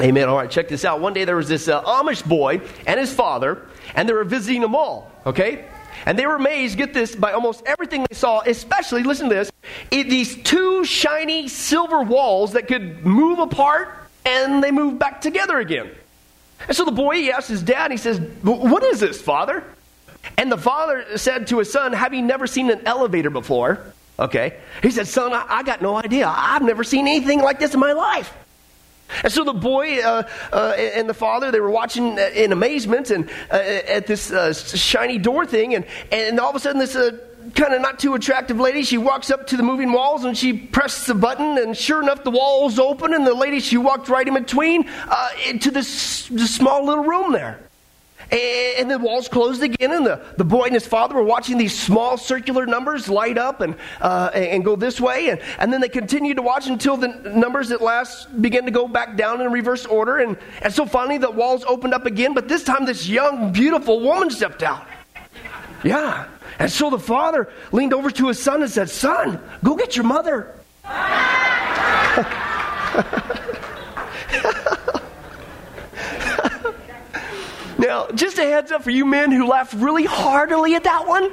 Amen. All right, check this out. One day there was this uh, Amish boy and his father, and they were visiting a mall, okay? And they were amazed, get this, by almost everything they saw, especially, listen to this, it, these two shiny silver walls that could move apart and they move back together again. And so the boy, he asked his dad, he says, What is this, father? And the father said to his son, Have you never seen an elevator before? Okay. He said, Son, I, I got no idea. I've never seen anything like this in my life. And so the boy uh, uh, and the father, they were watching in amazement and uh, at this uh, shiny door thing, and, and all of a sudden this uh, kind of not too attractive lady, she walks up to the moving walls and she presses the button, and sure enough, the walls open, and the lady, she walked right in between uh, into this, this small little room there. And the walls closed again, and the, the boy and his father were watching these small circular numbers light up and, uh, and go this way. And, and then they continued to watch until the numbers at last began to go back down in reverse order. And, and so finally the walls opened up again, but this time this young, beautiful woman stepped out. Yeah. And so the father leaned over to his son and said, Son, go get your mother. Now, just a heads up for you men who laughed really heartily at that one.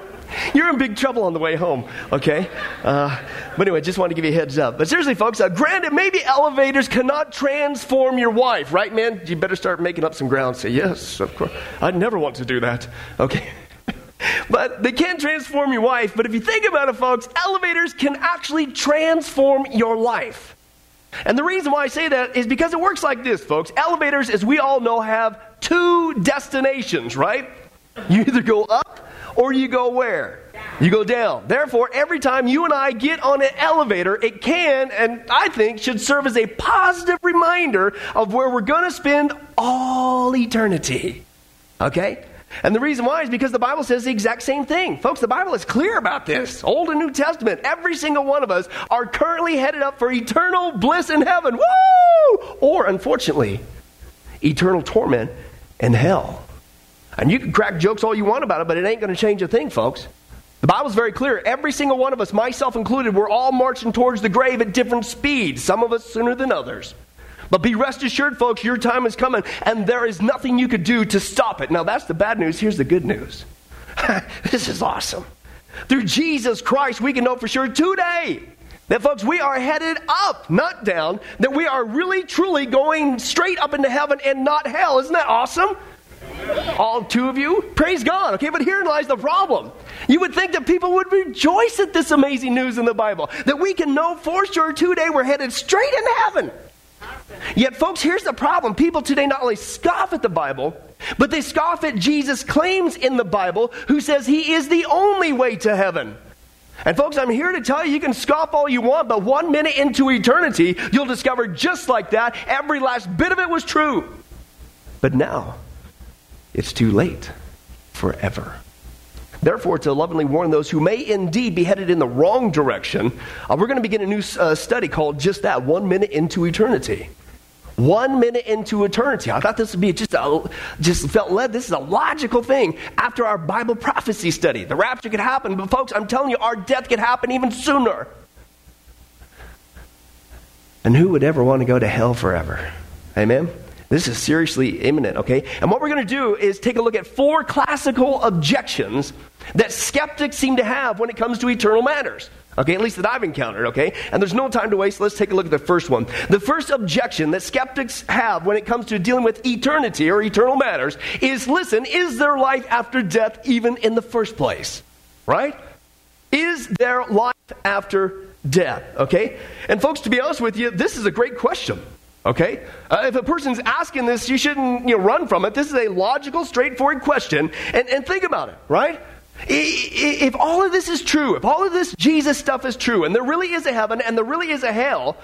You're in big trouble on the way home, okay? Uh, but anyway, just wanted to give you a heads up. But seriously, folks, uh, granted, maybe elevators cannot transform your wife, right, man? You better start making up some ground. Say, yes, of course. I'd never want to do that, okay? but they can transform your wife. But if you think about it, folks, elevators can actually transform your life. And the reason why I say that is because it works like this, folks. Elevators, as we all know, have two destinations, right? You either go up or you go where? You go down. Therefore, every time you and I get on an elevator, it can, and I think should serve as a positive reminder of where we're going to spend all eternity. Okay? And the reason why is because the Bible says the exact same thing. Folks, the Bible is clear about this. Old and New Testament, every single one of us are currently headed up for eternal bliss in heaven. Woo! Or, unfortunately, eternal torment in hell. And you can crack jokes all you want about it, but it ain't going to change a thing, folks. The Bible's very clear. Every single one of us, myself included, we're all marching towards the grave at different speeds, some of us sooner than others. But be rest assured, folks, your time is coming, and there is nothing you could do to stop it. Now, that's the bad news. Here's the good news this is awesome. Through Jesus Christ, we can know for sure today that, folks, we are headed up, not down, that we are really, truly going straight up into heaven and not hell. Isn't that awesome? All two of you? Praise God. Okay, but herein lies the problem. You would think that people would rejoice at this amazing news in the Bible, that we can know for sure today we're headed straight into heaven. Yet, folks, here's the problem. People today not only scoff at the Bible, but they scoff at Jesus' claims in the Bible, who says he is the only way to heaven. And, folks, I'm here to tell you you can scoff all you want, but one minute into eternity, you'll discover just like that, every last bit of it was true. But now, it's too late forever. Therefore, to lovingly warn those who may indeed be headed in the wrong direction, uh, we're going to begin a new uh, study called just that one minute into eternity. One minute into eternity. I thought this would be just a, just felt led. This is a logical thing after our Bible prophecy study. The rapture could happen, but folks, I'm telling you, our death could happen even sooner. And who would ever want to go to hell forever? Amen? This is seriously imminent, okay? And what we're going to do is take a look at four classical objections that skeptics seem to have when it comes to eternal matters. Okay, at least that I've encountered, okay? And there's no time to waste. Let's take a look at the first one. The first objection that skeptics have when it comes to dealing with eternity or eternal matters is listen, is there life after death even in the first place? Right? Is there life after death? Okay? And folks, to be honest with you, this is a great question. Okay? Uh, if a person's asking this, you shouldn't you know, run from it. This is a logical, straightforward question. And, and think about it, right? If all of this is true, if all of this Jesus stuff is true, and there really is a heaven and there really is a hell,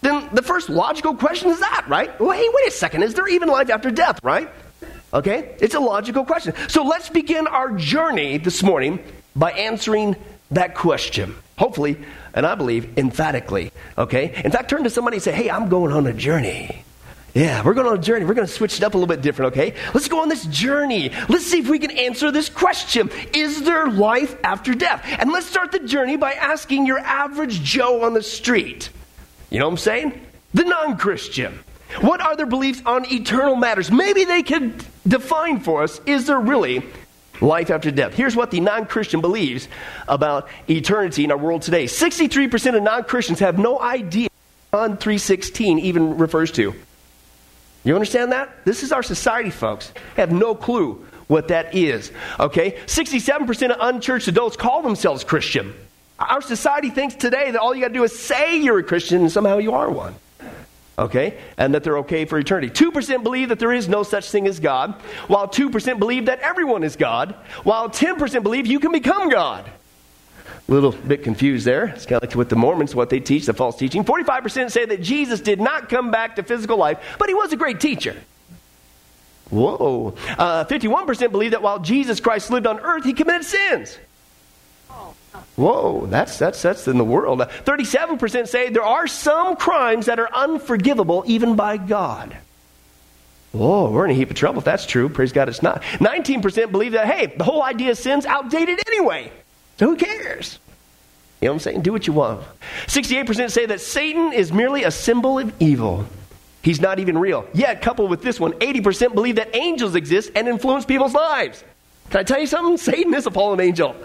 then the first logical question is that, right? Wait, wait a second. Is there even life after death, right? Okay? It's a logical question. So let's begin our journey this morning by answering that question. Hopefully, and I believe emphatically. Okay? In fact, turn to somebody and say, hey, I'm going on a journey. Yeah, we're going on a journey. We're going to switch it up a little bit different, okay? Let's go on this journey. Let's see if we can answer this question Is there life after death? And let's start the journey by asking your average Joe on the street. You know what I'm saying? The non Christian. What are their beliefs on eternal matters? Maybe they could define for us is there really life after death? Here's what the non Christian believes about eternity in our world today 63% of non Christians have no idea John 3:16 even refers to. You understand that? This is our society, folks. Have no clue what that is. Okay? 67% of unchurched adults call themselves Christian. Our society thinks today that all you got to do is say you're a Christian and somehow you are one. Okay? And that they're okay for eternity. 2% believe that there is no such thing as God, while 2% believe that everyone is God, while 10% believe you can become God. A little bit confused there. It's kind of like with the Mormons, what they teach, the false teaching. 45% say that Jesus did not come back to physical life, but he was a great teacher. Whoa. Uh, 51% believe that while Jesus Christ lived on earth, he committed sins. Whoa, that's, that's, that's in the world. 37% say there are some crimes that are unforgivable even by God. Whoa, we're in a heap of trouble if that's true. Praise God, it's not. 19% believe that, hey, the whole idea of sin's outdated anyway. So who cares? You know what I'm saying? Do what you want. 68% say that Satan is merely a symbol of evil. He's not even real. Yet, coupled with this one, 80% believe that angels exist and influence people's lives. Can I tell you something? Satan is a fallen angel.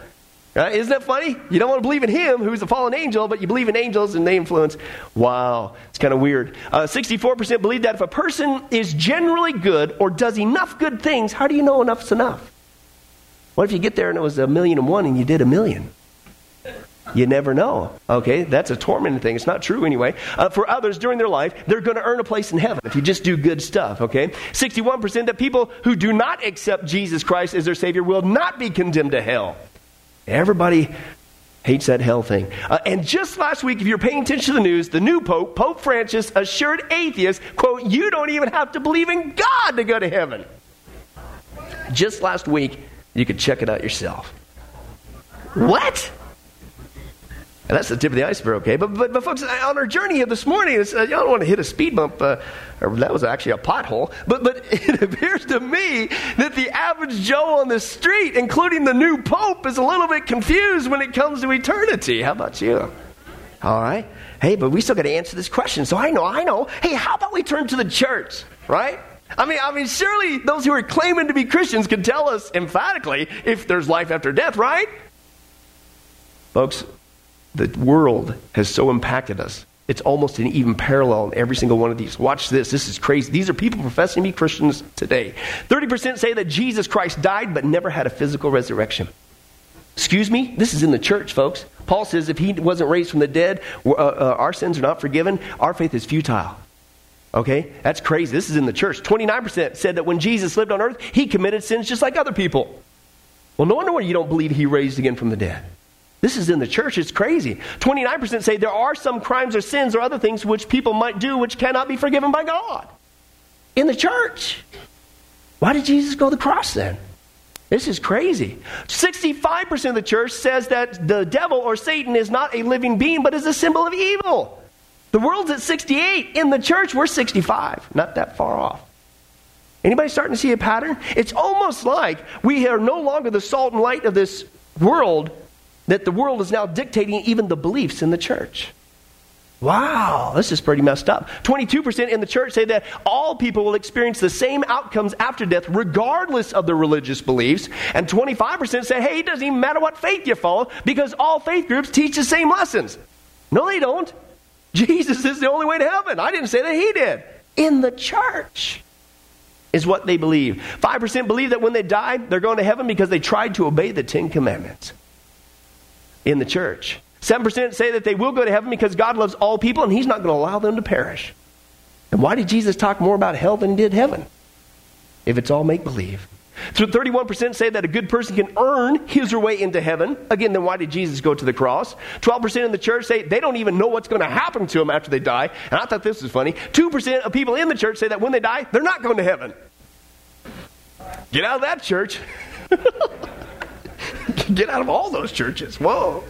Isn't that funny? You don't want to believe in him, who's a fallen angel, but you believe in angels and they influence. Wow, it's kind of weird. Uh, 64% believe that if a person is generally good or does enough good things, how do you know enough's enough? What if you get there and it was a million and one and you did a million? You never know. Okay, that's a tormenting thing. It's not true anyway. Uh, for others during their life, they're going to earn a place in heaven if you just do good stuff. Okay, 61% that people who do not accept Jesus Christ as their Savior will not be condemned to hell. Everybody hates that hell thing. Uh, and just last week, if you're paying attention to the news, the new Pope, Pope Francis, assured atheists, quote, you don't even have to believe in God to go to heaven. Just last week, you could check it out yourself. What? And that's the tip of the iceberg, okay? But, but, but folks, on our journey here this morning, uh, you don't want to hit a speed bump, uh, or that was actually a pothole. But, but it appears to me that the average Joe on the street, including the new Pope, is a little bit confused when it comes to eternity. How about you? All right? Hey, but we still got to answer this question. So I know, I know. Hey, how about we turn to the church, right? I mean, I mean, surely those who are claiming to be Christians can tell us emphatically if there's life after death, right? Folks, the world has so impacted us. It's almost an even parallel in every single one of these. Watch this. This is crazy. These are people professing to be Christians today. 30% say that Jesus Christ died but never had a physical resurrection. Excuse me? This is in the church, folks. Paul says if he wasn't raised from the dead, uh, uh, our sins are not forgiven. Our faith is futile. Okay? That's crazy. This is in the church. 29% said that when Jesus lived on earth, he committed sins just like other people. Well, no wonder why you don't believe he raised again from the dead. This is in the church. It's crazy. 29% say there are some crimes or sins or other things which people might do which cannot be forgiven by God. In the church. Why did Jesus go to the cross then? This is crazy. 65% of the church says that the devil or Satan is not a living being but is a symbol of evil. The world's at 68. In the church, we're 65. Not that far off. Anybody starting to see a pattern? It's almost like we are no longer the salt and light of this world, that the world is now dictating even the beliefs in the church. Wow, this is pretty messed up. 22% in the church say that all people will experience the same outcomes after death, regardless of their religious beliefs. And 25% say, hey, it doesn't even matter what faith you follow, because all faith groups teach the same lessons. No, they don't. Jesus is the only way to heaven. I didn't say that, he did. In the church is what they believe. 5% believe that when they die, they're going to heaven because they tried to obey the Ten Commandments in the church. 7% say that they will go to heaven because God loves all people and He's not going to allow them to perish. And why did Jesus talk more about hell than He did heaven? If it's all make believe. 31% say that a good person can earn his or way into heaven. Again, then why did Jesus go to the cross? 12% in the church say they don't even know what's going to happen to them after they die. And I thought this was funny. 2% of people in the church say that when they die, they're not going to heaven. Get out of that church. Get out of all those churches. Whoa.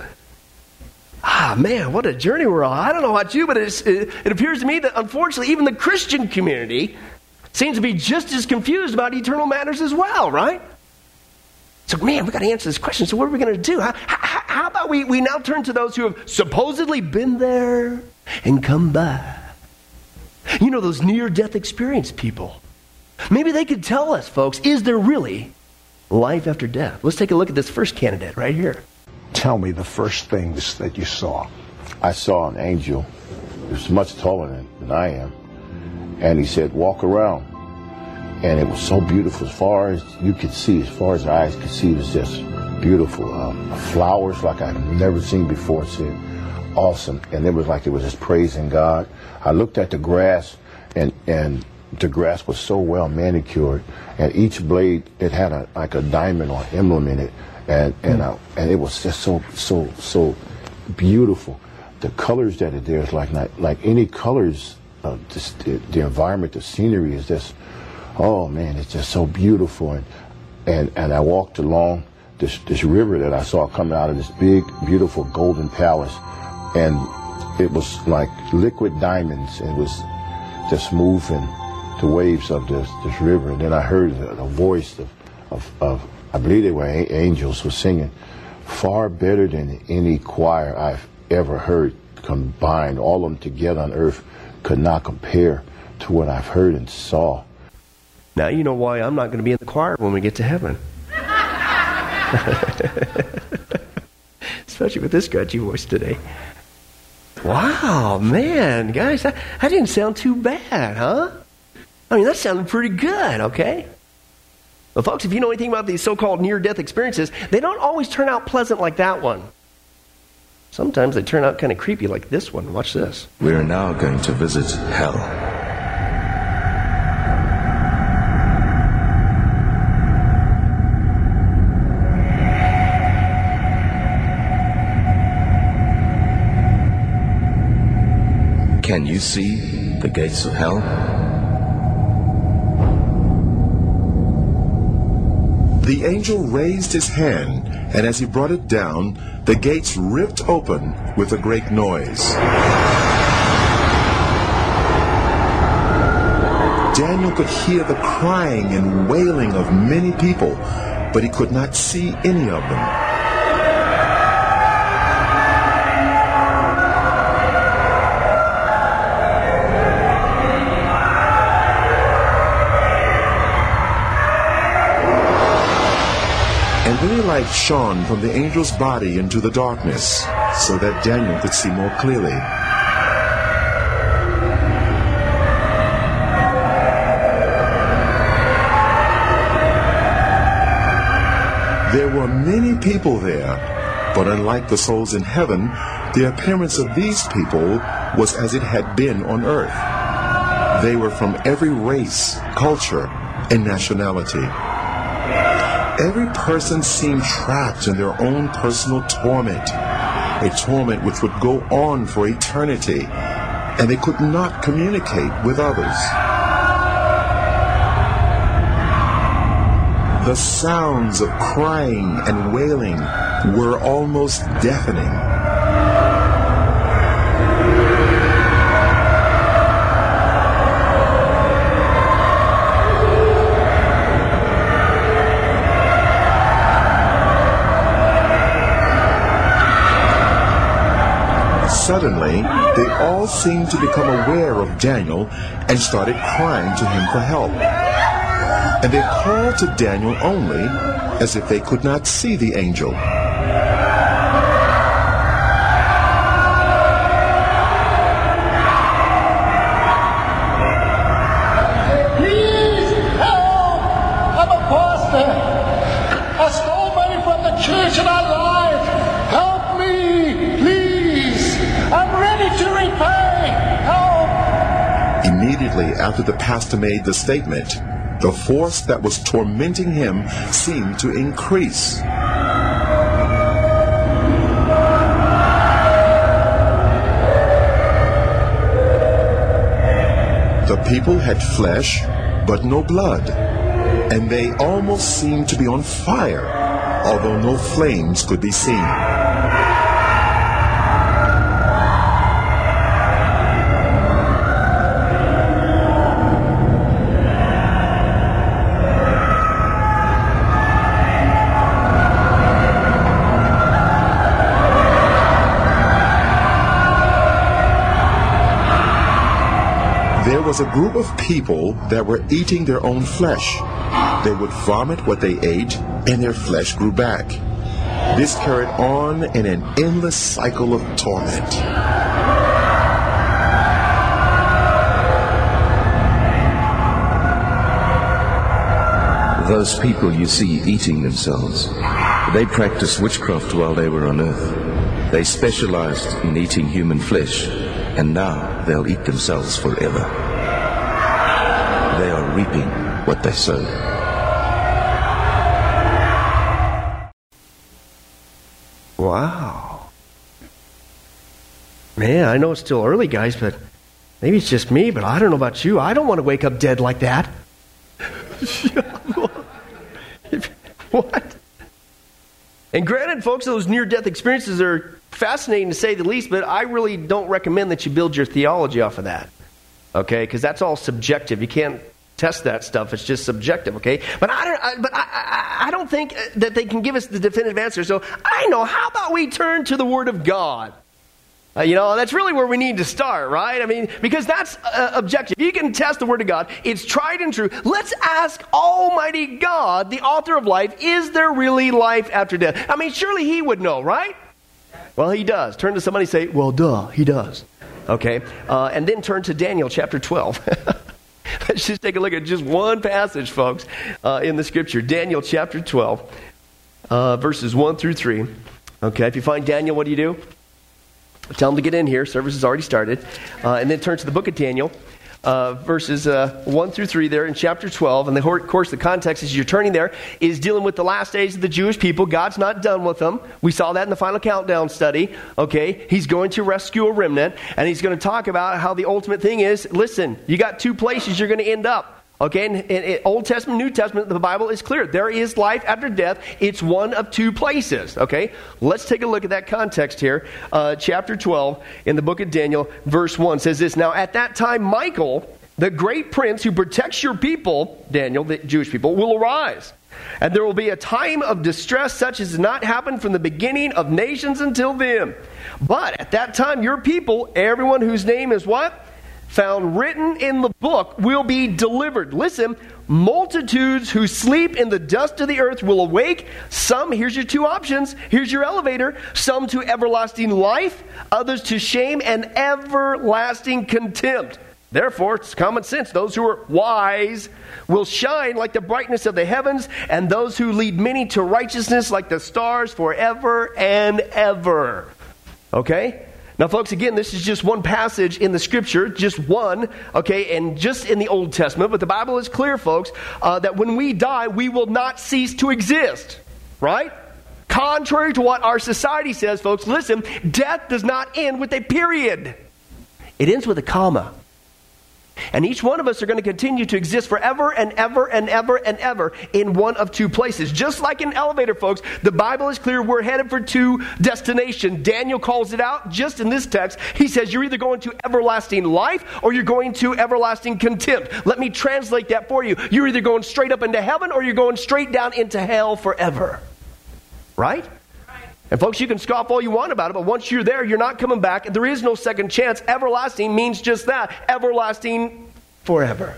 Ah, man, what a journey we're on. I don't know about you, but it, it appears to me that unfortunately, even the Christian community seems to be just as confused about eternal matters as well, right? So, man, we got to answer this question. So, what are we going to do? How, how, how, about we, we now turn to those who have supposedly been there and come back? You know, those near death experience people. Maybe they could tell us, folks, is there really life after death? Let's take a look at this first candidate right here. Tell me the first things that you saw. I saw an angel. He was much taller than, than I am. And he said, walk around. And it was so beautiful as far as you could see, as far as eyes could see, it was just beautiful. Um, flowers like I've never seen before. It said, awesome. And it was like it was just praising God. I looked at the grass and, and the grass was so well manicured and each blade, it had a, like a diamond or emblem in it. And, and, I, and it was just so, so, so beautiful. The colors that are there is like, not, like any colors the, the environment, the scenery is just, oh man, it's just so beautiful. And, and, and I walked along this, this river that I saw coming out of this big, beautiful golden palace. And it was like liquid diamonds. It was just moving the waves of this, this river. And then I heard a, a voice of, of, of, I believe they were angels, was singing far better than any choir I've ever heard combined. All of them together on earth could not compare to what I've heard and saw. Now you know why I'm not going to be in the choir when we get to heaven. Especially with this scratchy voice today. Wow, man, guys, that, that didn't sound too bad, huh? I mean, that sounded pretty good, okay? Well, folks, if you know anything about these so called near death experiences, they don't always turn out pleasant like that one. Sometimes they turn out kind of creepy like this one. Watch this. We are now going to visit hell. Can you see the gates of hell? The angel raised his hand, and as he brought it down, the gates ripped open with a great noise. Daniel could hear the crying and wailing of many people, but he could not see any of them. And a light shone from the angel's body into the darkness, so that Daniel could see more clearly. There were many people there, but unlike the souls in heaven, the appearance of these people was as it had been on earth. They were from every race, culture, and nationality. Every person seemed trapped in their own personal torment, a torment which would go on for eternity, and they could not communicate with others. The sounds of crying and wailing were almost deafening. Suddenly, they all seemed to become aware of Daniel and started crying to him for help. And they called to Daniel only as if they could not see the angel. Immediately after the pastor made the statement, the force that was tormenting him seemed to increase. The people had flesh, but no blood, and they almost seemed to be on fire, although no flames could be seen. Was a group of people that were eating their own flesh. They would vomit what they ate, and their flesh grew back. This carried on in an endless cycle of torment. Those people you see eating themselves, they practiced witchcraft while they were on earth. They specialized in eating human flesh, and now they'll eat themselves forever. Reaping what they sow. Wow. Man, I know it's still early, guys, but maybe it's just me, but I don't know about you. I don't want to wake up dead like that. what? And granted, folks, those near death experiences are fascinating to say the least, but I really don't recommend that you build your theology off of that. Okay? Because that's all subjective. You can't test that stuff. It's just subjective, okay? But I don't, I, but I, I, I don't think that they can give us the definitive answer. So I know. How about we turn to the Word of God? Uh, you know, that's really where we need to start, right? I mean, because that's uh, objective. You can test the Word of God, it's tried and true. Let's ask Almighty God, the author of life, is there really life after death? I mean, surely He would know, right? Well, He does. Turn to somebody say, Well, duh, He does. Okay? Uh, and then turn to Daniel chapter 12. Let's just take a look at just one passage, folks, uh, in the Scripture. Daniel chapter 12, uh, verses 1 through 3. Okay, if you find Daniel, what do you do? Tell them to get in here. Service has already started. Uh, and then turn to the book of Daniel, uh, verses uh, 1 through 3 there in chapter 12. And of course, the context as you're turning there is dealing with the last days of the Jewish people. God's not done with them. We saw that in the final countdown study. Okay? He's going to rescue a remnant. And he's going to talk about how the ultimate thing is listen, you got two places you're going to end up. Okay, in, in, Old Testament, New Testament, the Bible is clear. There is life after death. It's one of two places. Okay, let's take a look at that context here. Uh, chapter 12 in the book of Daniel, verse 1 says this Now at that time, Michael, the great prince who protects your people, Daniel, the Jewish people, will arise. And there will be a time of distress such as has not happened from the beginning of nations until then. But at that time, your people, everyone whose name is what? Found written in the book will be delivered. Listen, multitudes who sleep in the dust of the earth will awake. Some, here's your two options. Here's your elevator. Some to everlasting life, others to shame and everlasting contempt. Therefore, it's common sense. Those who are wise will shine like the brightness of the heavens, and those who lead many to righteousness like the stars forever and ever. Okay? Now, folks, again, this is just one passage in the scripture, just one, okay, and just in the Old Testament. But the Bible is clear, folks, uh, that when we die, we will not cease to exist, right? Contrary to what our society says, folks, listen, death does not end with a period, it ends with a comma. And each one of us are going to continue to exist forever and ever and ever and ever in one of two places. Just like an elevator, folks, the Bible is clear we're headed for two destinations. Daniel calls it out just in this text. He says you're either going to everlasting life or you're going to everlasting contempt. Let me translate that for you. You're either going straight up into heaven or you're going straight down into hell forever. Right? And folks, you can scoff all you want about it, but once you're there, you're not coming back. There is no second chance. Everlasting means just that everlasting forever.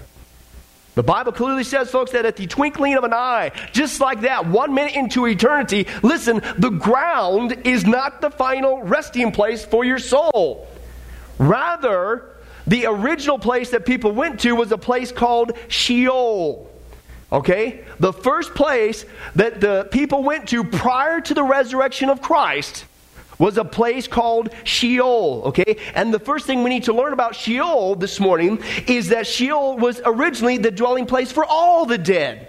The Bible clearly says, folks, that at the twinkling of an eye, just like that, one minute into eternity, listen, the ground is not the final resting place for your soul. Rather, the original place that people went to was a place called Sheol. Okay? The first place that the people went to prior to the resurrection of Christ was a place called Sheol, okay? And the first thing we need to learn about Sheol this morning is that Sheol was originally the dwelling place for all the dead.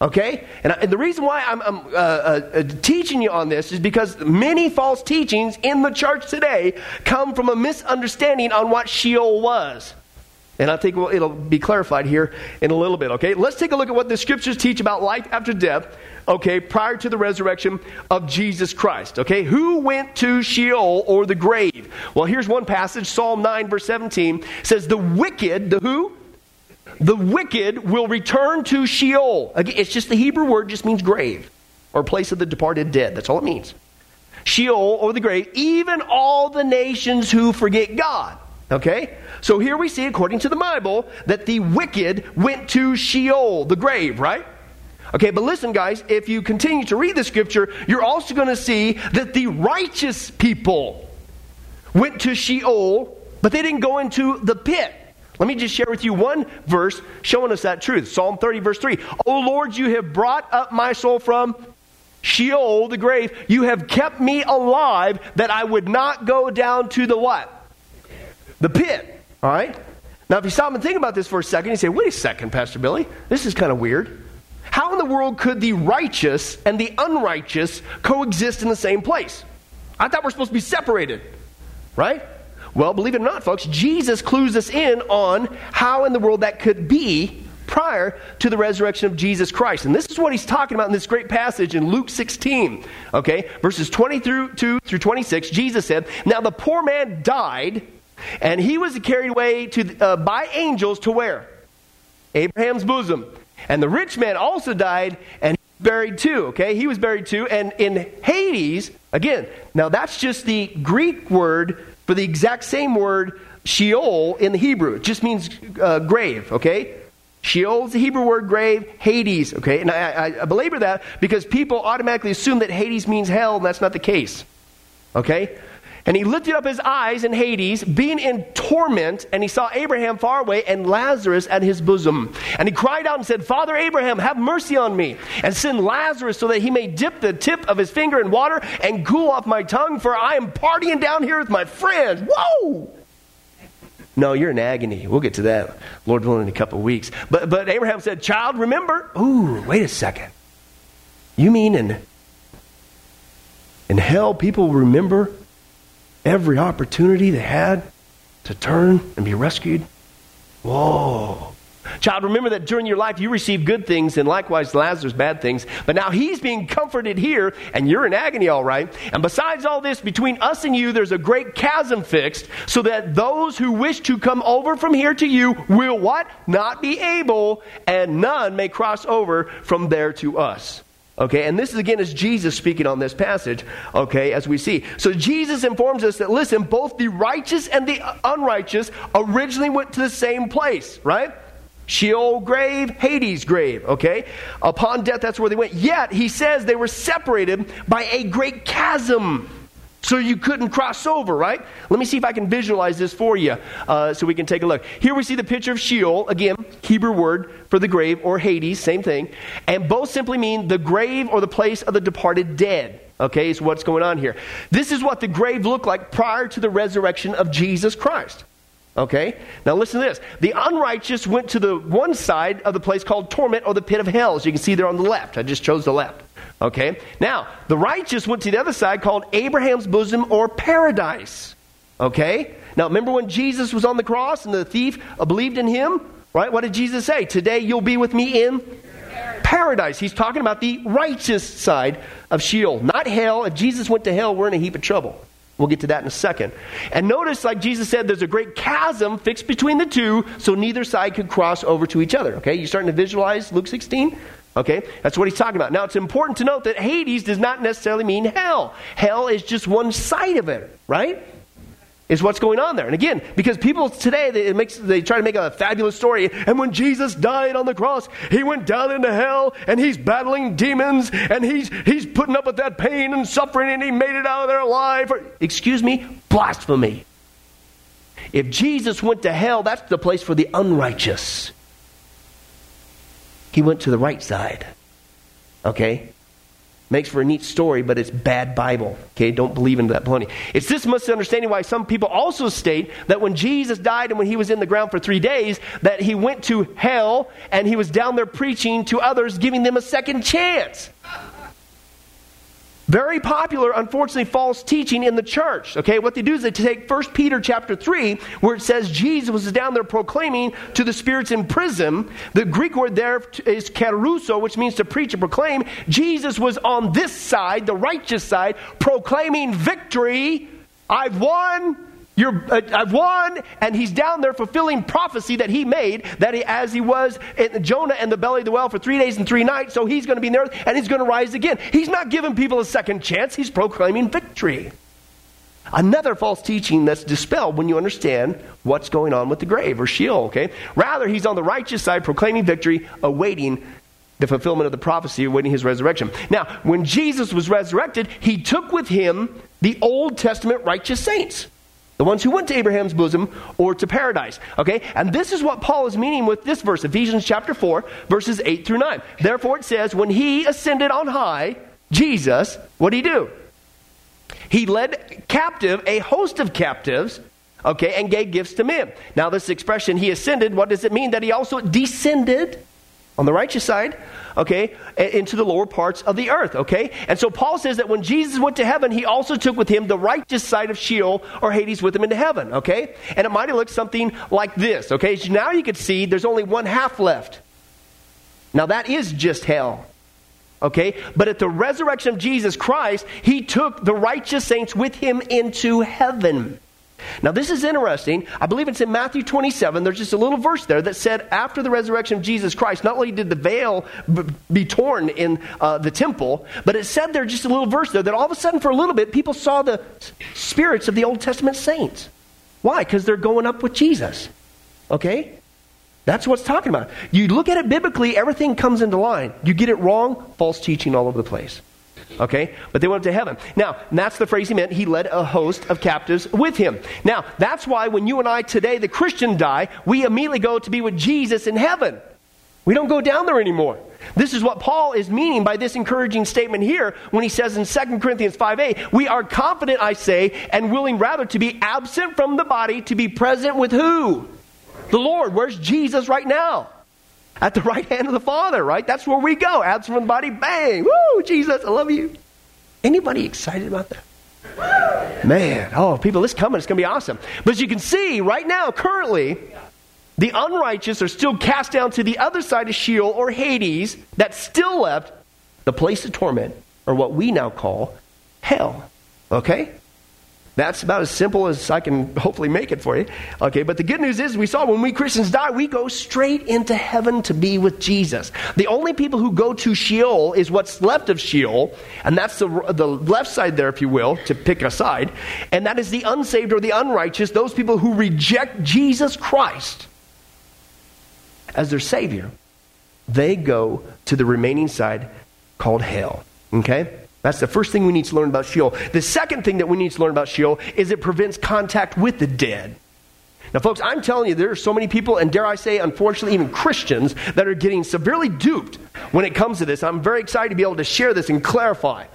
Okay? And, and the reason why I'm, I'm uh, uh, teaching you on this is because many false teachings in the church today come from a misunderstanding on what Sheol was. And I think it'll be clarified here in a little bit, okay? Let's take a look at what the scriptures teach about life after death, okay, prior to the resurrection of Jesus Christ, okay? Who went to Sheol or the grave? Well, here's one passage, Psalm 9, verse 17 says, The wicked, the who? The wicked will return to Sheol. Again, it's just the Hebrew word, just means grave or place of the departed dead. That's all it means. Sheol or the grave, even all the nations who forget God. Okay? So here we see, according to the Bible, that the wicked went to Sheol, the grave, right? Okay, but listen, guys, if you continue to read the scripture, you're also going to see that the righteous people went to Sheol, but they didn't go into the pit. Let me just share with you one verse showing us that truth. Psalm 30, verse 3. O Lord, you have brought up my soul from Sheol, the grave. You have kept me alive that I would not go down to the what? The pit. All right? Now, if you stop and think about this for a second, you say, wait a second, Pastor Billy. This is kind of weird. How in the world could the righteous and the unrighteous coexist in the same place? I thought we're supposed to be separated, right? Well, believe it or not, folks, Jesus clues us in on how in the world that could be prior to the resurrection of Jesus Christ. And this is what he's talking about in this great passage in Luke 16, okay, verses 20 through 2 through 26. Jesus said, Now the poor man died, and he was carried away to, uh, by angels to where? Abraham's bosom. And the rich man also died, and buried too, okay? He was buried too. And in Hades, again, now that's just the Greek word for the exact same word Sheol in the Hebrew. It just means uh, grave, okay? Sheol is the Hebrew word grave, Hades, okay? And I, I, I belabor that because people automatically assume that Hades means hell, and that's not the case, okay? And he lifted up his eyes in Hades, being in torment, and he saw Abraham far away and Lazarus at his bosom. And he cried out and said, Father Abraham, have mercy on me, and send Lazarus so that he may dip the tip of his finger in water and cool off my tongue, for I am partying down here with my friends. Whoa! No, you're in agony. We'll get to that, Lord willing, in a couple of weeks. But, but Abraham said, Child, remember. Ooh, wait a second. You mean in, in hell, people remember every opportunity they had to turn and be rescued? Whoa. Child, remember that during your life you received good things and likewise Lazarus bad things. But now he's being comforted here and you're in agony, all right. And besides all this, between us and you, there's a great chasm fixed so that those who wish to come over from here to you will what? Not be able, and none may cross over from there to us. Okay, and this is again is Jesus speaking on this passage, okay, as we see. So Jesus informs us that, listen, both the righteous and the unrighteous originally went to the same place, right? Sheol grave, Hades grave, okay? Upon death, that's where they went. Yet, he says they were separated by a great chasm. So you couldn't cross over, right? Let me see if I can visualize this for you uh, so we can take a look. Here we see the picture of Sheol, again, Hebrew word for the grave, or Hades, same thing. And both simply mean the grave or the place of the departed dead. Okay, is what's going on here. This is what the grave looked like prior to the resurrection of Jesus Christ. Okay? Now listen to this. The unrighteous went to the one side of the place called torment or the pit of hell, as you can see there on the left. I just chose the left. Okay? Now, the righteous went to the other side called Abraham's bosom or paradise. Okay? Now, remember when Jesus was on the cross and the thief believed in him? Right? What did Jesus say? Today you'll be with me in paradise. He's talking about the righteous side of Sheol, not hell. If Jesus went to hell, we're in a heap of trouble. We'll get to that in a second. And notice, like Jesus said, there's a great chasm fixed between the two, so neither side could cross over to each other. Okay, you starting to visualize Luke 16? Okay, that's what he's talking about. Now, it's important to note that Hades does not necessarily mean hell. Hell is just one side of it, right? Is what's going on there. And again, because people today, they, makes, they try to make a fabulous story. And when Jesus died on the cross, he went down into hell and he's battling demons and he's, he's putting up with that pain and suffering and he made it out of there alive. Excuse me? Blasphemy. If Jesus went to hell, that's the place for the unrighteous. He went to the right side. Okay? Makes for a neat story, but it's bad Bible. Okay, don't believe in that plenty. It's this misunderstanding why some people also state that when Jesus died and when he was in the ground for three days, that he went to hell and he was down there preaching to others, giving them a second chance. Very popular, unfortunately, false teaching in the church. Okay, what they do is they take 1 Peter chapter 3, where it says Jesus was down there proclaiming to the spirits in prison. The Greek word there is kerusso, which means to preach and proclaim. Jesus was on this side, the righteous side, proclaiming victory. I've won. You're, uh, I've won, and he's down there fulfilling prophecy that he made that he, as he was in Jonah in the belly of the well for three days and three nights, so he's going to be in there and he's going to rise again. He's not giving people a second chance, he's proclaiming victory. Another false teaching that's dispelled when you understand what's going on with the grave or Sheol, okay? Rather, he's on the righteous side proclaiming victory, awaiting the fulfillment of the prophecy, awaiting his resurrection. Now, when Jesus was resurrected, he took with him the Old Testament righteous saints. The ones who went to Abraham's bosom or to paradise. Okay? And this is what Paul is meaning with this verse, Ephesians chapter 4, verses 8 through 9. Therefore it says, when he ascended on high, Jesus, what did he do? He led captive a host of captives, okay, and gave gifts to men. Now, this expression, he ascended, what does it mean? That he also descended on the righteous side, okay, into the lower parts of the earth, okay? And so Paul says that when Jesus went to heaven, he also took with him the righteous side of Sheol or Hades with him into heaven, okay? And it might have looked something like this, okay? So now you can see there's only one half left. Now that is just hell. Okay? But at the resurrection of Jesus Christ, he took the righteous saints with him into heaven. Now, this is interesting. I believe it's in Matthew 27. There's just a little verse there that said, after the resurrection of Jesus Christ, not only did the veil be torn in uh, the temple, but it said there just a little verse there that all of a sudden, for a little bit, people saw the spirits of the Old Testament saints. Why? Because they're going up with Jesus. Okay? That's what's talking about. You look at it biblically, everything comes into line. You get it wrong, false teaching all over the place. Okay? But they went up to heaven. Now, that's the phrase he meant. He led a host of captives with him. Now, that's why when you and I today, the Christian, die, we immediately go to be with Jesus in heaven. We don't go down there anymore. This is what Paul is meaning by this encouraging statement here when he says in 2 Corinthians 5a, we are confident, I say, and willing rather to be absent from the body to be present with who? The Lord. Where's Jesus right now? At the right hand of the Father, right? That's where we go. Absent from the body, bang. Woo, Jesus, I love you. Anybody excited about that? Man, oh, people, this coming. It's going to be awesome. But as you can see, right now, currently, the unrighteous are still cast down to the other side of Sheol or Hades that's still left, the place of torment, or what we now call hell. Okay? That's about as simple as I can hopefully make it for you. Okay, but the good news is we saw when we Christians die, we go straight into heaven to be with Jesus. The only people who go to Sheol is what's left of Sheol, and that's the, the left side there, if you will, to pick a side, and that is the unsaved or the unrighteous, those people who reject Jesus Christ as their Savior. They go to the remaining side called hell. Okay? That's the first thing we need to learn about Sheol. The second thing that we need to learn about Sheol is it prevents contact with the dead. Now, folks, I'm telling you, there are so many people, and dare I say, unfortunately, even Christians, that are getting severely duped when it comes to this. I'm very excited to be able to share this and clarify.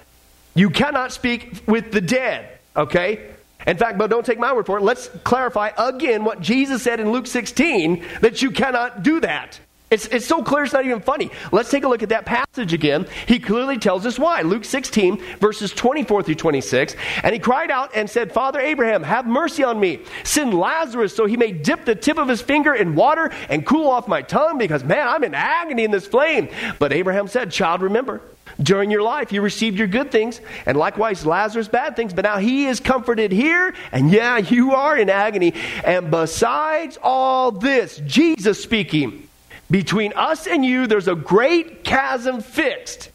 You cannot speak with the dead, okay? In fact, but don't take my word for it. Let's clarify again what Jesus said in Luke 16 that you cannot do that. It's, it's so clear it's not even funny. Let's take a look at that passage again. He clearly tells us why. Luke 16, verses 24 through 26. And he cried out and said, Father Abraham, have mercy on me. Send Lazarus so he may dip the tip of his finger in water and cool off my tongue because, man, I'm in agony in this flame. But Abraham said, Child, remember, during your life you received your good things, and likewise Lazarus bad things, but now he is comforted here, and yeah, you are in agony. And besides all this, Jesus speaking, between us and you, there's a great chasm fixed.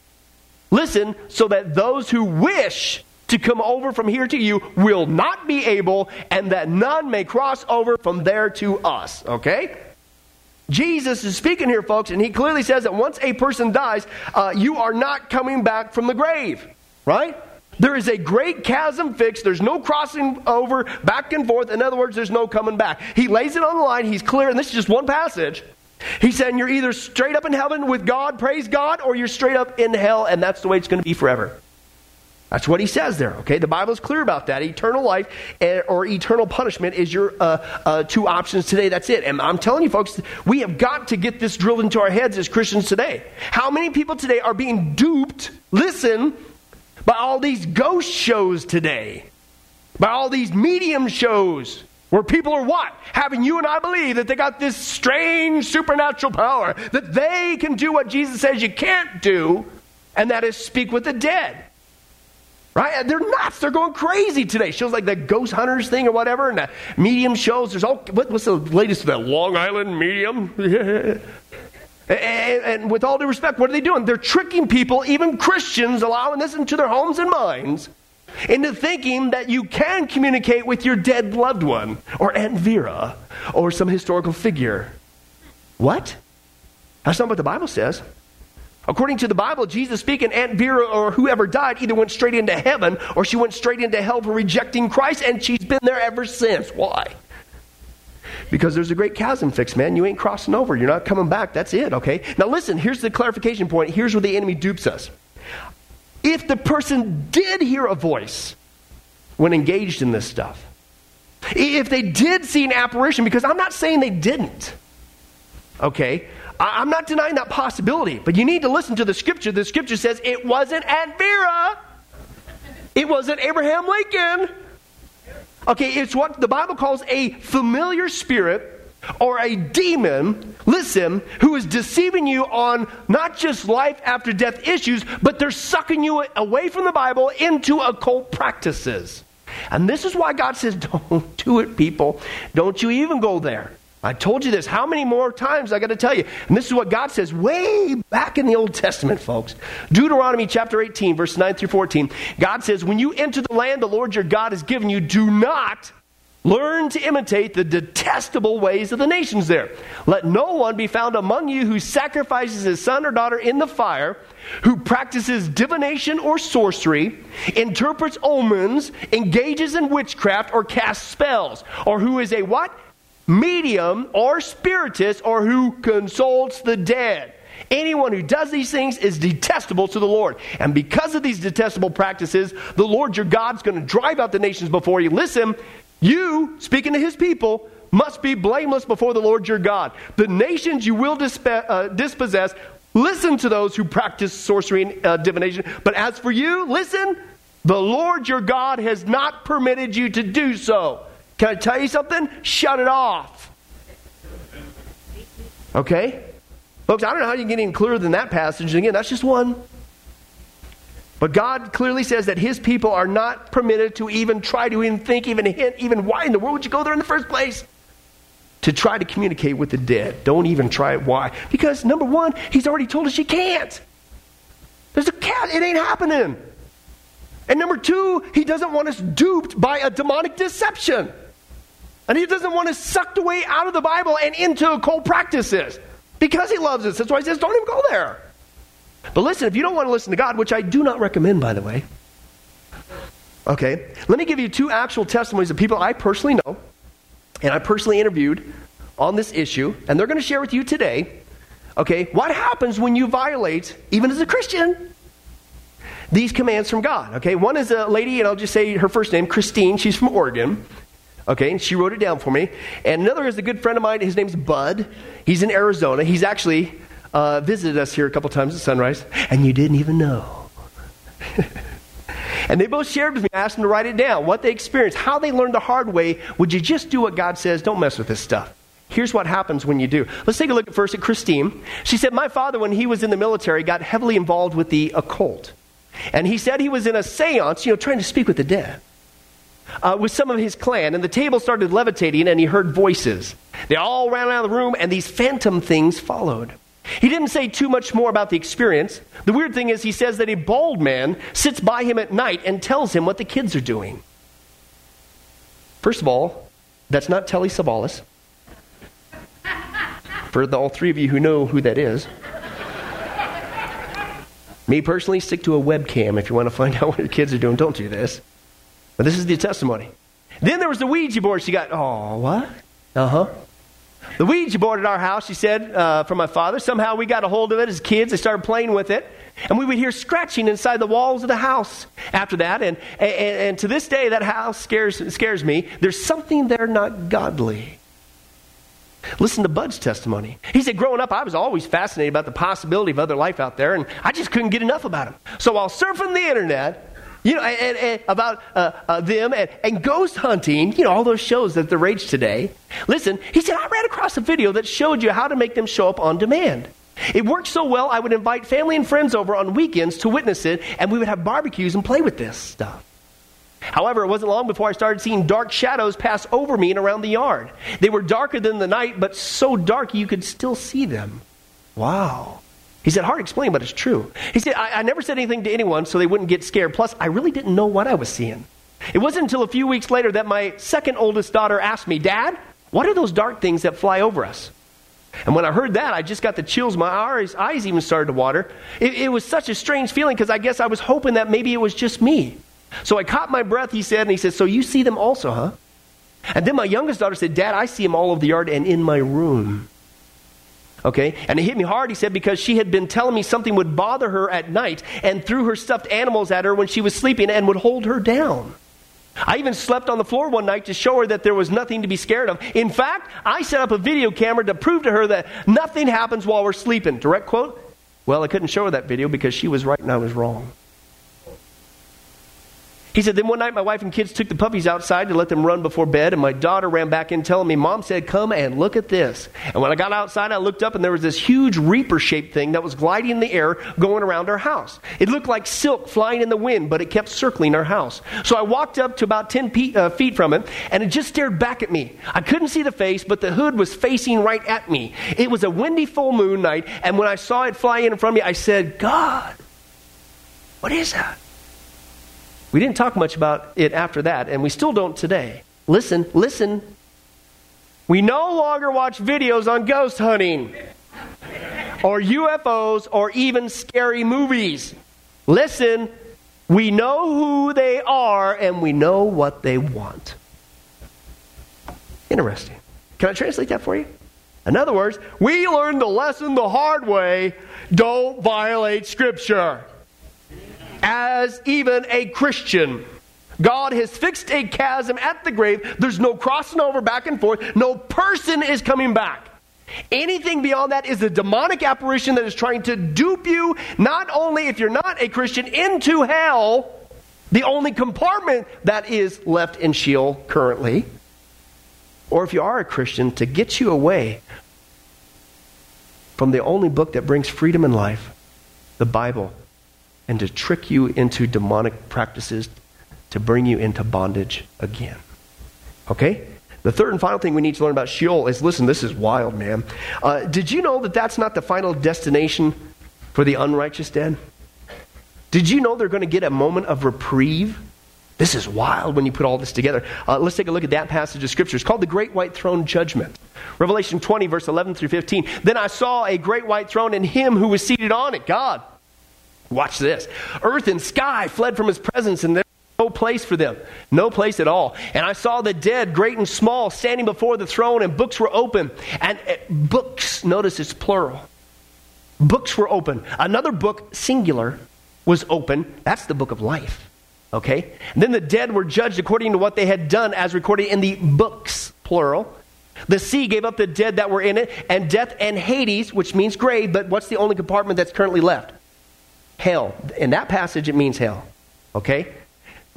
Listen, so that those who wish to come over from here to you will not be able, and that none may cross over from there to us. Okay? Jesus is speaking here, folks, and he clearly says that once a person dies, uh, you are not coming back from the grave. Right? There is a great chasm fixed. There's no crossing over back and forth. In other words, there's no coming back. He lays it on the line. He's clear, and this is just one passage. He said, You're either straight up in heaven with God, praise God, or you're straight up in hell, and that's the way it's going to be forever. That's what he says there, okay? The Bible is clear about that. Eternal life eh, or eternal punishment is your uh, uh, two options today. That's it. And I'm telling you, folks, we have got to get this drilled into our heads as Christians today. How many people today are being duped, listen, by all these ghost shows today? By all these medium shows? Where people are what? Having you and I believe that they got this strange supernatural power, that they can do what Jesus says you can't do, and that is speak with the dead. Right? They're nuts. They're going crazy today. Shows like the ghost hunters thing or whatever, and the medium shows. There's all, what, what's the latest of that? Long Island medium? and, and with all due respect, what are they doing? They're tricking people, even Christians, allowing this into their homes and minds into thinking that you can communicate with your dead loved one or Aunt Vera or some historical figure. What? That's not what the Bible says. According to the Bible, Jesus speaking, Aunt Vera or whoever died either went straight into heaven or she went straight into hell for rejecting Christ, and she's been there ever since. Why? Because there's a great chasm fixed, man. You ain't crossing over. You're not coming back. That's it, okay? Now, listen, here's the clarification point. Here's where the enemy dupes us. If the person did hear a voice when engaged in this stuff, if they did see an apparition, because I'm not saying they didn't, okay? I, am not denying that possibility, but you need to listen to the scripture. The scripture says it wasn't Aunt Vera, it wasn't Abraham Lincoln. Okay, it's what the Bible calls a familiar spirit or a demon, listen, who is deceiving you on not just life after death issues, but they're sucking you away from the Bible into occult practices. And this is why God says, don't do it, people. Don't you even go there. I told you this. How many more times I got to tell you? And this is what God says way back in the Old Testament, folks. Deuteronomy chapter 18, verse 9 through 14. God says, When you enter the land the Lord your God has given you, do not learn to imitate the detestable ways of the nations there. Let no one be found among you who sacrifices his son or daughter in the fire, who practices divination or sorcery, interprets omens, engages in witchcraft, or casts spells, or who is a what? medium, or spiritist, or who consults the dead. Anyone who does these things is detestable to the Lord. And because of these detestable practices, the Lord your God's going to drive out the nations before you. Listen, you, speaking to his people, must be blameless before the Lord your God. The nations you will disp- uh, dispossess, listen to those who practice sorcery and uh, divination. But as for you, listen, the Lord your God has not permitted you to do so. Can I tell you something? Shut it off. Okay? Folks, I don't know how you can get any clearer than that passage. And again, that's just one. But God clearly says that his people are not permitted to even try to even think, even hint, even why in the world would you go there in the first place? To try to communicate with the dead. Don't even try it. Why? Because number one, he's already told us you can't. There's a cat, it ain't happening. And number two, he doesn't want us duped by a demonic deception. And he doesn't want us sucked away out of the Bible and into occult practices because he loves us. That's why he says, don't even go there. But listen, if you don't want to listen to God, which I do not recommend, by the way, okay, let me give you two actual testimonies of people I personally know and I personally interviewed on this issue, and they're going to share with you today, okay, what happens when you violate, even as a Christian, these commands from God, okay? One is a lady, and I'll just say her first name, Christine. She's from Oregon. Okay, and she wrote it down for me. And another is a good friend of mine. His name's Bud. He's in Arizona. He's actually uh, visited us here a couple times at Sunrise, and you didn't even know. and they both shared with me. I asked them to write it down, what they experienced, how they learned the hard way. Would you just do what God says? Don't mess with this stuff. Here's what happens when you do. Let's take a look at first at Christine. She said, My father, when he was in the military, got heavily involved with the occult. And he said he was in a seance, you know, trying to speak with the dead uh, with some of his clan, and the table started levitating, and he heard voices. They all ran out of the room, and these phantom things followed. He didn't say too much more about the experience. The weird thing is, he says that a bald man sits by him at night and tells him what the kids are doing. First of all, that's not Telly Savalas. For the, all three of you who know who that is. Me personally, stick to a webcam if you want to find out what your kids are doing. Don't do this. But this is the testimony. Then there was the Ouija board. She got, oh, what? Uh huh. The Ouija board at our house, she said, uh, from my father. Somehow we got a hold of it as kids. They started playing with it. And we would hear scratching inside the walls of the house after that. And, and, and to this day, that house scares, scares me. There's something there not godly. Listen to Bud's testimony. He said, Growing up, I was always fascinated about the possibility of other life out there, and I just couldn't get enough about him. So while surfing the internet, you know, and, and about uh, uh, them and, and ghost hunting, you know, all those shows that they're rage today. Listen, he said, I ran across a video that showed you how to make them show up on demand. It worked so well, I would invite family and friends over on weekends to witness it, and we would have barbecues and play with this stuff. However, it wasn't long before I started seeing dark shadows pass over me and around the yard. They were darker than the night, but so dark you could still see them. Wow. He said, hard to explain, but it's true. He said, I, I never said anything to anyone so they wouldn't get scared. Plus, I really didn't know what I was seeing. It wasn't until a few weeks later that my second oldest daughter asked me, Dad, what are those dark things that fly over us? And when I heard that, I just got the chills. My eyes, eyes even started to water. It, it was such a strange feeling because I guess I was hoping that maybe it was just me. So I caught my breath, he said, and he said, So you see them also, huh? And then my youngest daughter said, Dad, I see them all over the yard and in my room. Okay? And it hit me hard, he said, because she had been telling me something would bother her at night and threw her stuffed animals at her when she was sleeping and would hold her down. I even slept on the floor one night to show her that there was nothing to be scared of. In fact, I set up a video camera to prove to her that nothing happens while we're sleeping. Direct quote? Well, I couldn't show her that video because she was right and I was wrong. He said, Then one night my wife and kids took the puppies outside to let them run before bed, and my daughter ran back in telling me, Mom said, Come and look at this. And when I got outside, I looked up and there was this huge reaper shaped thing that was gliding in the air going around our house. It looked like silk flying in the wind, but it kept circling our house. So I walked up to about 10 pe- uh, feet from it, and it just stared back at me. I couldn't see the face, but the hood was facing right at me. It was a windy full moon night, and when I saw it fly in front of me, I said, God, what is that? We didn't talk much about it after that, and we still don't today. Listen, listen. We no longer watch videos on ghost hunting or UFOs or even scary movies. Listen, we know who they are and we know what they want. Interesting. Can I translate that for you? In other words, we learned the lesson the hard way don't violate Scripture as even a Christian. God has fixed a chasm at the grave. There's no crossing over back and forth. No person is coming back. Anything beyond that is a demonic apparition that is trying to dupe you, not only if you're not a Christian, into hell, the only compartment that is left in Sheol currently, or if you are a Christian, to get you away from the only book that brings freedom and life, the Bible and to trick you into demonic practices to bring you into bondage again. Okay? The third and final thing we need to learn about Sheol is listen, this is wild, man. Uh, did you know that that's not the final destination for the unrighteous dead? Did you know they're going to get a moment of reprieve? This is wild when you put all this together. Uh, let's take a look at that passage of Scripture. It's called the Great White Throne Judgment. Revelation 20, verse 11 through 15. Then I saw a great white throne and him who was seated on it, God. Watch this. Earth and sky fled from his presence, and there was no place for them. No place at all. And I saw the dead, great and small, standing before the throne, and books were open. And uh, books, notice it's plural. Books were open. Another book, singular, was open. That's the book of life. Okay? And then the dead were judged according to what they had done, as recorded in the books, plural. The sea gave up the dead that were in it, and death and Hades, which means grave, but what's the only compartment that's currently left? Hell. In that passage, it means hell. Okay?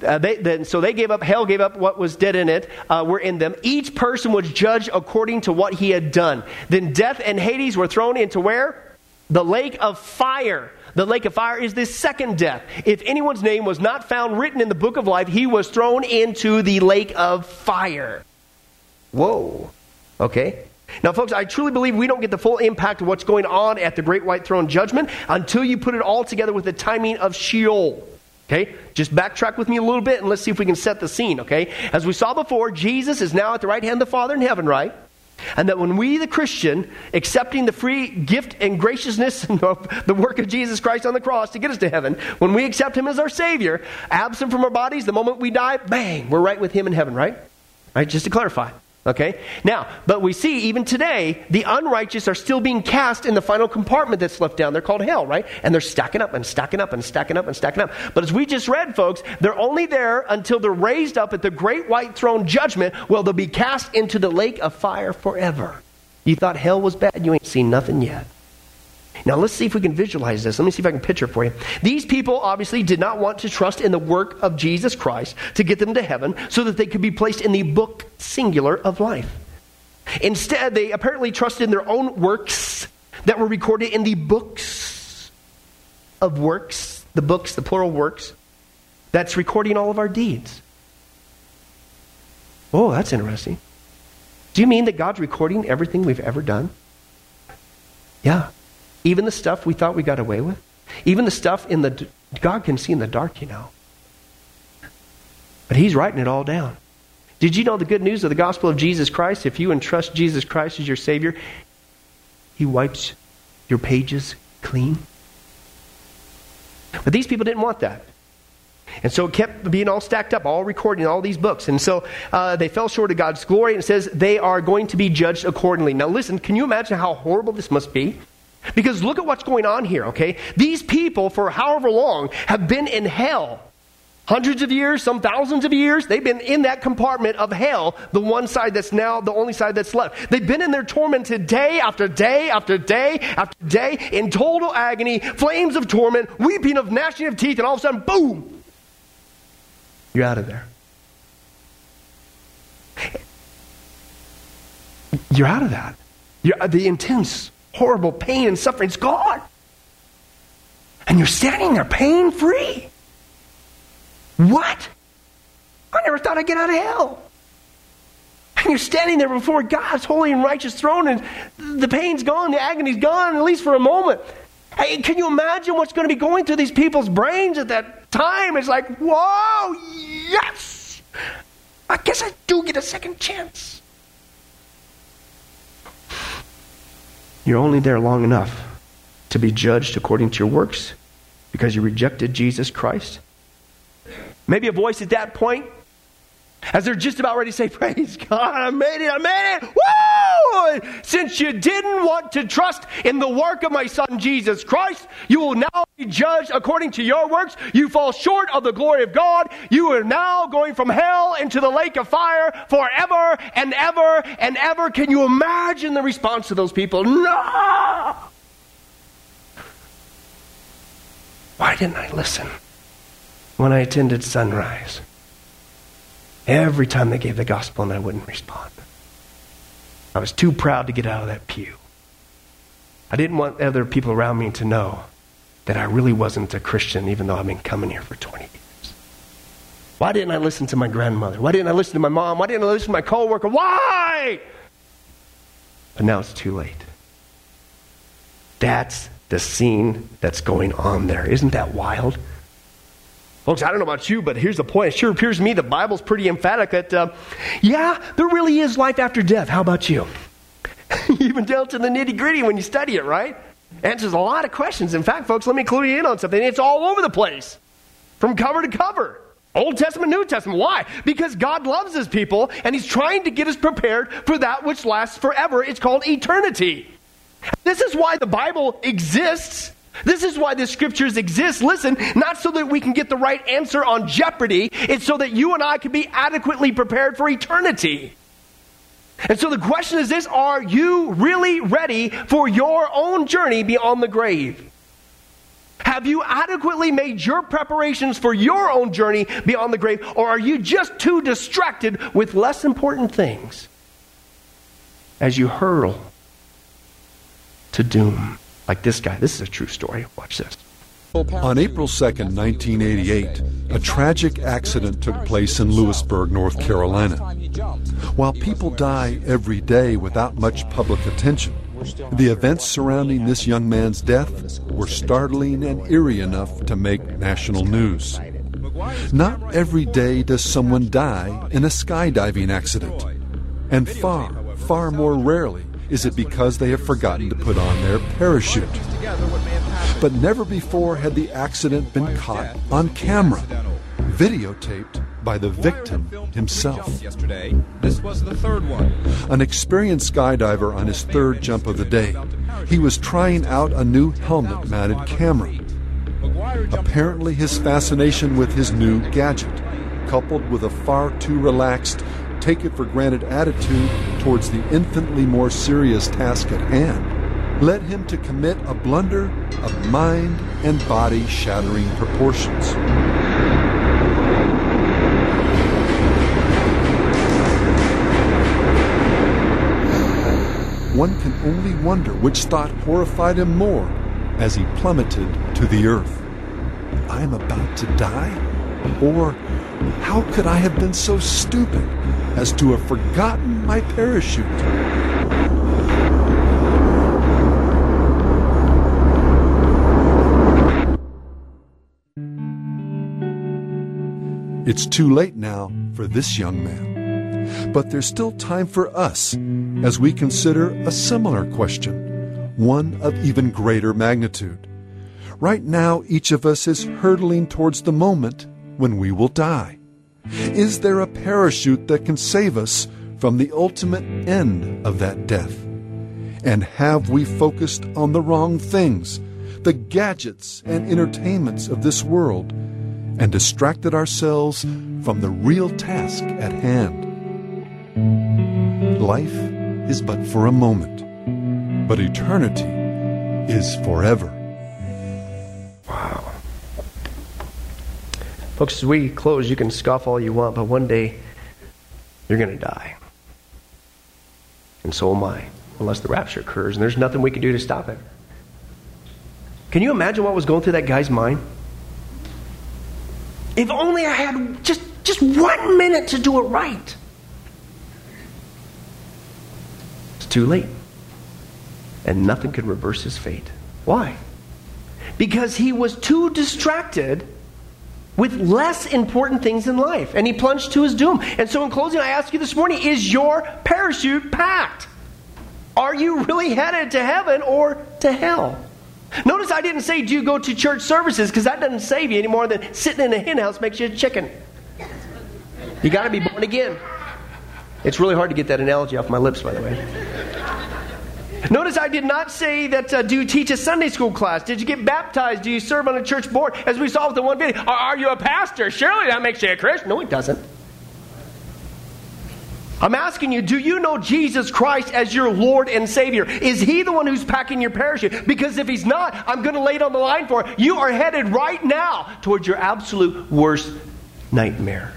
Uh, they, then, so they gave up, hell gave up what was dead in it, uh, were in them. Each person was judged according to what he had done. Then death and Hades were thrown into where? The lake of fire. The lake of fire is the second death. If anyone's name was not found written in the book of life, he was thrown into the lake of fire. Whoa. Okay? Now, folks, I truly believe we don't get the full impact of what's going on at the Great White Throne Judgment until you put it all together with the timing of Sheol. Okay? Just backtrack with me a little bit and let's see if we can set the scene, okay? As we saw before, Jesus is now at the right hand of the Father in heaven, right? And that when we, the Christian, accepting the free gift and graciousness of the work of Jesus Christ on the cross to get us to heaven, when we accept Him as our Savior, absent from our bodies, the moment we die, bang, we're right with Him in heaven, right? Right? Just to clarify. Okay? Now, but we see even today, the unrighteous are still being cast in the final compartment that's left down there called hell, right? And they're stacking up and stacking up and stacking up and stacking up. But as we just read, folks, they're only there until they're raised up at the great white throne judgment. Well, they'll be cast into the lake of fire forever. You thought hell was bad? You ain't seen nothing yet. Now, let's see if we can visualize this. Let me see if I can picture for you. These people obviously did not want to trust in the work of Jesus Christ to get them to heaven so that they could be placed in the book singular of life. Instead, they apparently trusted in their own works that were recorded in the books of works, the books, the plural works, that's recording all of our deeds. Oh, that's interesting. Do you mean that God's recording everything we've ever done? Yeah. Even the stuff we thought we got away with? Even the stuff in the. God can see in the dark, you know. But He's writing it all down. Did you know the good news of the gospel of Jesus Christ? If you entrust Jesus Christ as your Savior, He wipes your pages clean. But these people didn't want that. And so it kept being all stacked up, all recording all these books. And so uh, they fell short of God's glory, and it says they are going to be judged accordingly. Now, listen, can you imagine how horrible this must be? Because look at what's going on here, okay? These people, for however long, have been in hell. Hundreds of years, some thousands of years, they've been in that compartment of hell, the one side that's now the only side that's left. They've been in their tormented day after day after day after day in total agony, flames of torment, weeping of gnashing of teeth, and all of a sudden, boom, you're out of there. You're out of that. You're, the intense, horrible pain and suffering is gone. And you're standing there pain free. What? I never thought I'd get out of hell. And you're standing there before God's holy and righteous throne, and the pain's gone, the agony's gone, at least for a moment. Hey, can you imagine what's going to be going through these people's brains at that time? It's like, whoa, yes! I guess I do get a second chance. You're only there long enough to be judged according to your works because you rejected Jesus Christ. Maybe a voice at that point, as they're just about ready to say, Praise God, I made it, I made it, woo! Since you didn't want to trust in the work of my Son Jesus Christ, you will now be judged according to your works. You fall short of the glory of God. You are now going from hell into the lake of fire forever and ever and ever. Can you imagine the response of those people? No! Why didn't I listen? when I attended sunrise. Every time they gave the gospel and I wouldn't respond. I was too proud to get out of that pew. I didn't want other people around me to know that I really wasn't a Christian, even though I've been coming here for 20 years. Why didn't I listen to my grandmother? Why didn't I listen to my mom? Why didn't I listen to my coworker? Why? But now it's too late. That's the scene that's going on there. Isn't that wild? Folks, I don't know about you, but here's the point. It sure appears to me the Bible's pretty emphatic that, uh, yeah, there really is life after death. How about you? Even down to the nitty gritty when you study it, right? Answers a lot of questions. In fact, folks, let me clue you in on something. It's all over the place, from cover to cover. Old Testament, New Testament. Why? Because God loves his people and he's trying to get us prepared for that which lasts forever. It's called eternity. This is why the Bible exists this is why the scriptures exist. Listen, not so that we can get the right answer on jeopardy, it's so that you and I can be adequately prepared for eternity. And so the question is this Are you really ready for your own journey beyond the grave? Have you adequately made your preparations for your own journey beyond the grave, or are you just too distracted with less important things as you hurl to doom? Like this guy. This is a true story. Watch this. On April 2nd, 1988, a tragic accident took place in Louisburg, North Carolina. While people die every day without much public attention, the events surrounding this young man's death were startling and eerie enough to make national news. Not every day does someone die in a skydiving accident, and far, far more rarely is it because they have forgotten to put on their parachute? But never before had the accident been caught on camera, videotaped by the victim himself. Yesterday, this was the third one. An experienced skydiver on his third jump of the day, he was trying out a new helmet mounted camera. Apparently, his fascination with his new gadget, coupled with a far too relaxed take it for granted attitude towards the infinitely more serious task at hand led him to commit a blunder of mind and body shattering proportions. One can only wonder which thought horrified him more as he plummeted to the earth. I am about to die? Or how could I have been so stupid as to have forgotten my parachute? It's too late now for this young man. But there's still time for us as we consider a similar question, one of even greater magnitude. Right now, each of us is hurtling towards the moment when we will die. Is there a parachute that can save us from the ultimate end of that death? And have we focused on the wrong things, the gadgets and entertainments of this world, and distracted ourselves from the real task at hand? Life is but for a moment, but eternity is forever. Wow. Folks, as we close, you can scoff all you want, but one day you're going to die. And so am I, unless the rapture occurs, and there's nothing we can do to stop it. Can you imagine what was going through that guy's mind? If only I had just, just one minute to do it right. It's too late. And nothing could reverse his fate. Why? Because he was too distracted with less important things in life. And he plunged to his doom. And so, in closing, I ask you this morning is your parachute packed? Are you really headed to heaven or to hell? Notice I didn't say, do you go to church services? Because that doesn't save you any more than sitting in a hen house makes you a chicken. You got to be born again. It's really hard to get that analogy off my lips, by the way. Notice I did not say that uh, do you teach a Sunday school class? Did you get baptized? Do you serve on a church board? As we saw with the one video, are, are you a pastor? Surely that makes you a Christian. No, it doesn't. I'm asking you, do you know Jesus Christ as your Lord and Savior? Is He the one who's packing your parachute? Because if He's not, I'm going to lay it on the line for it. You are headed right now towards your absolute worst nightmare.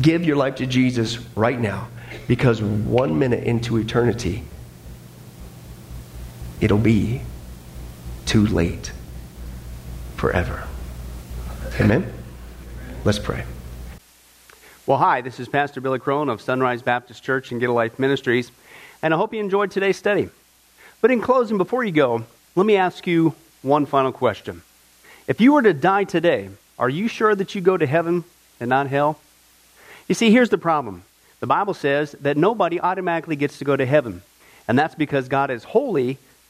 Give your life to Jesus right now because one minute into eternity, it'll be too late forever. Amen? Let's pray. Well, hi, this is Pastor Billy Crone of Sunrise Baptist Church and Get a Life Ministries, and I hope you enjoyed today's study. But in closing, before you go, let me ask you one final question. If you were to die today, are you sure that you go to heaven and not hell? You see, here's the problem the Bible says that nobody automatically gets to go to heaven, and that's because God is holy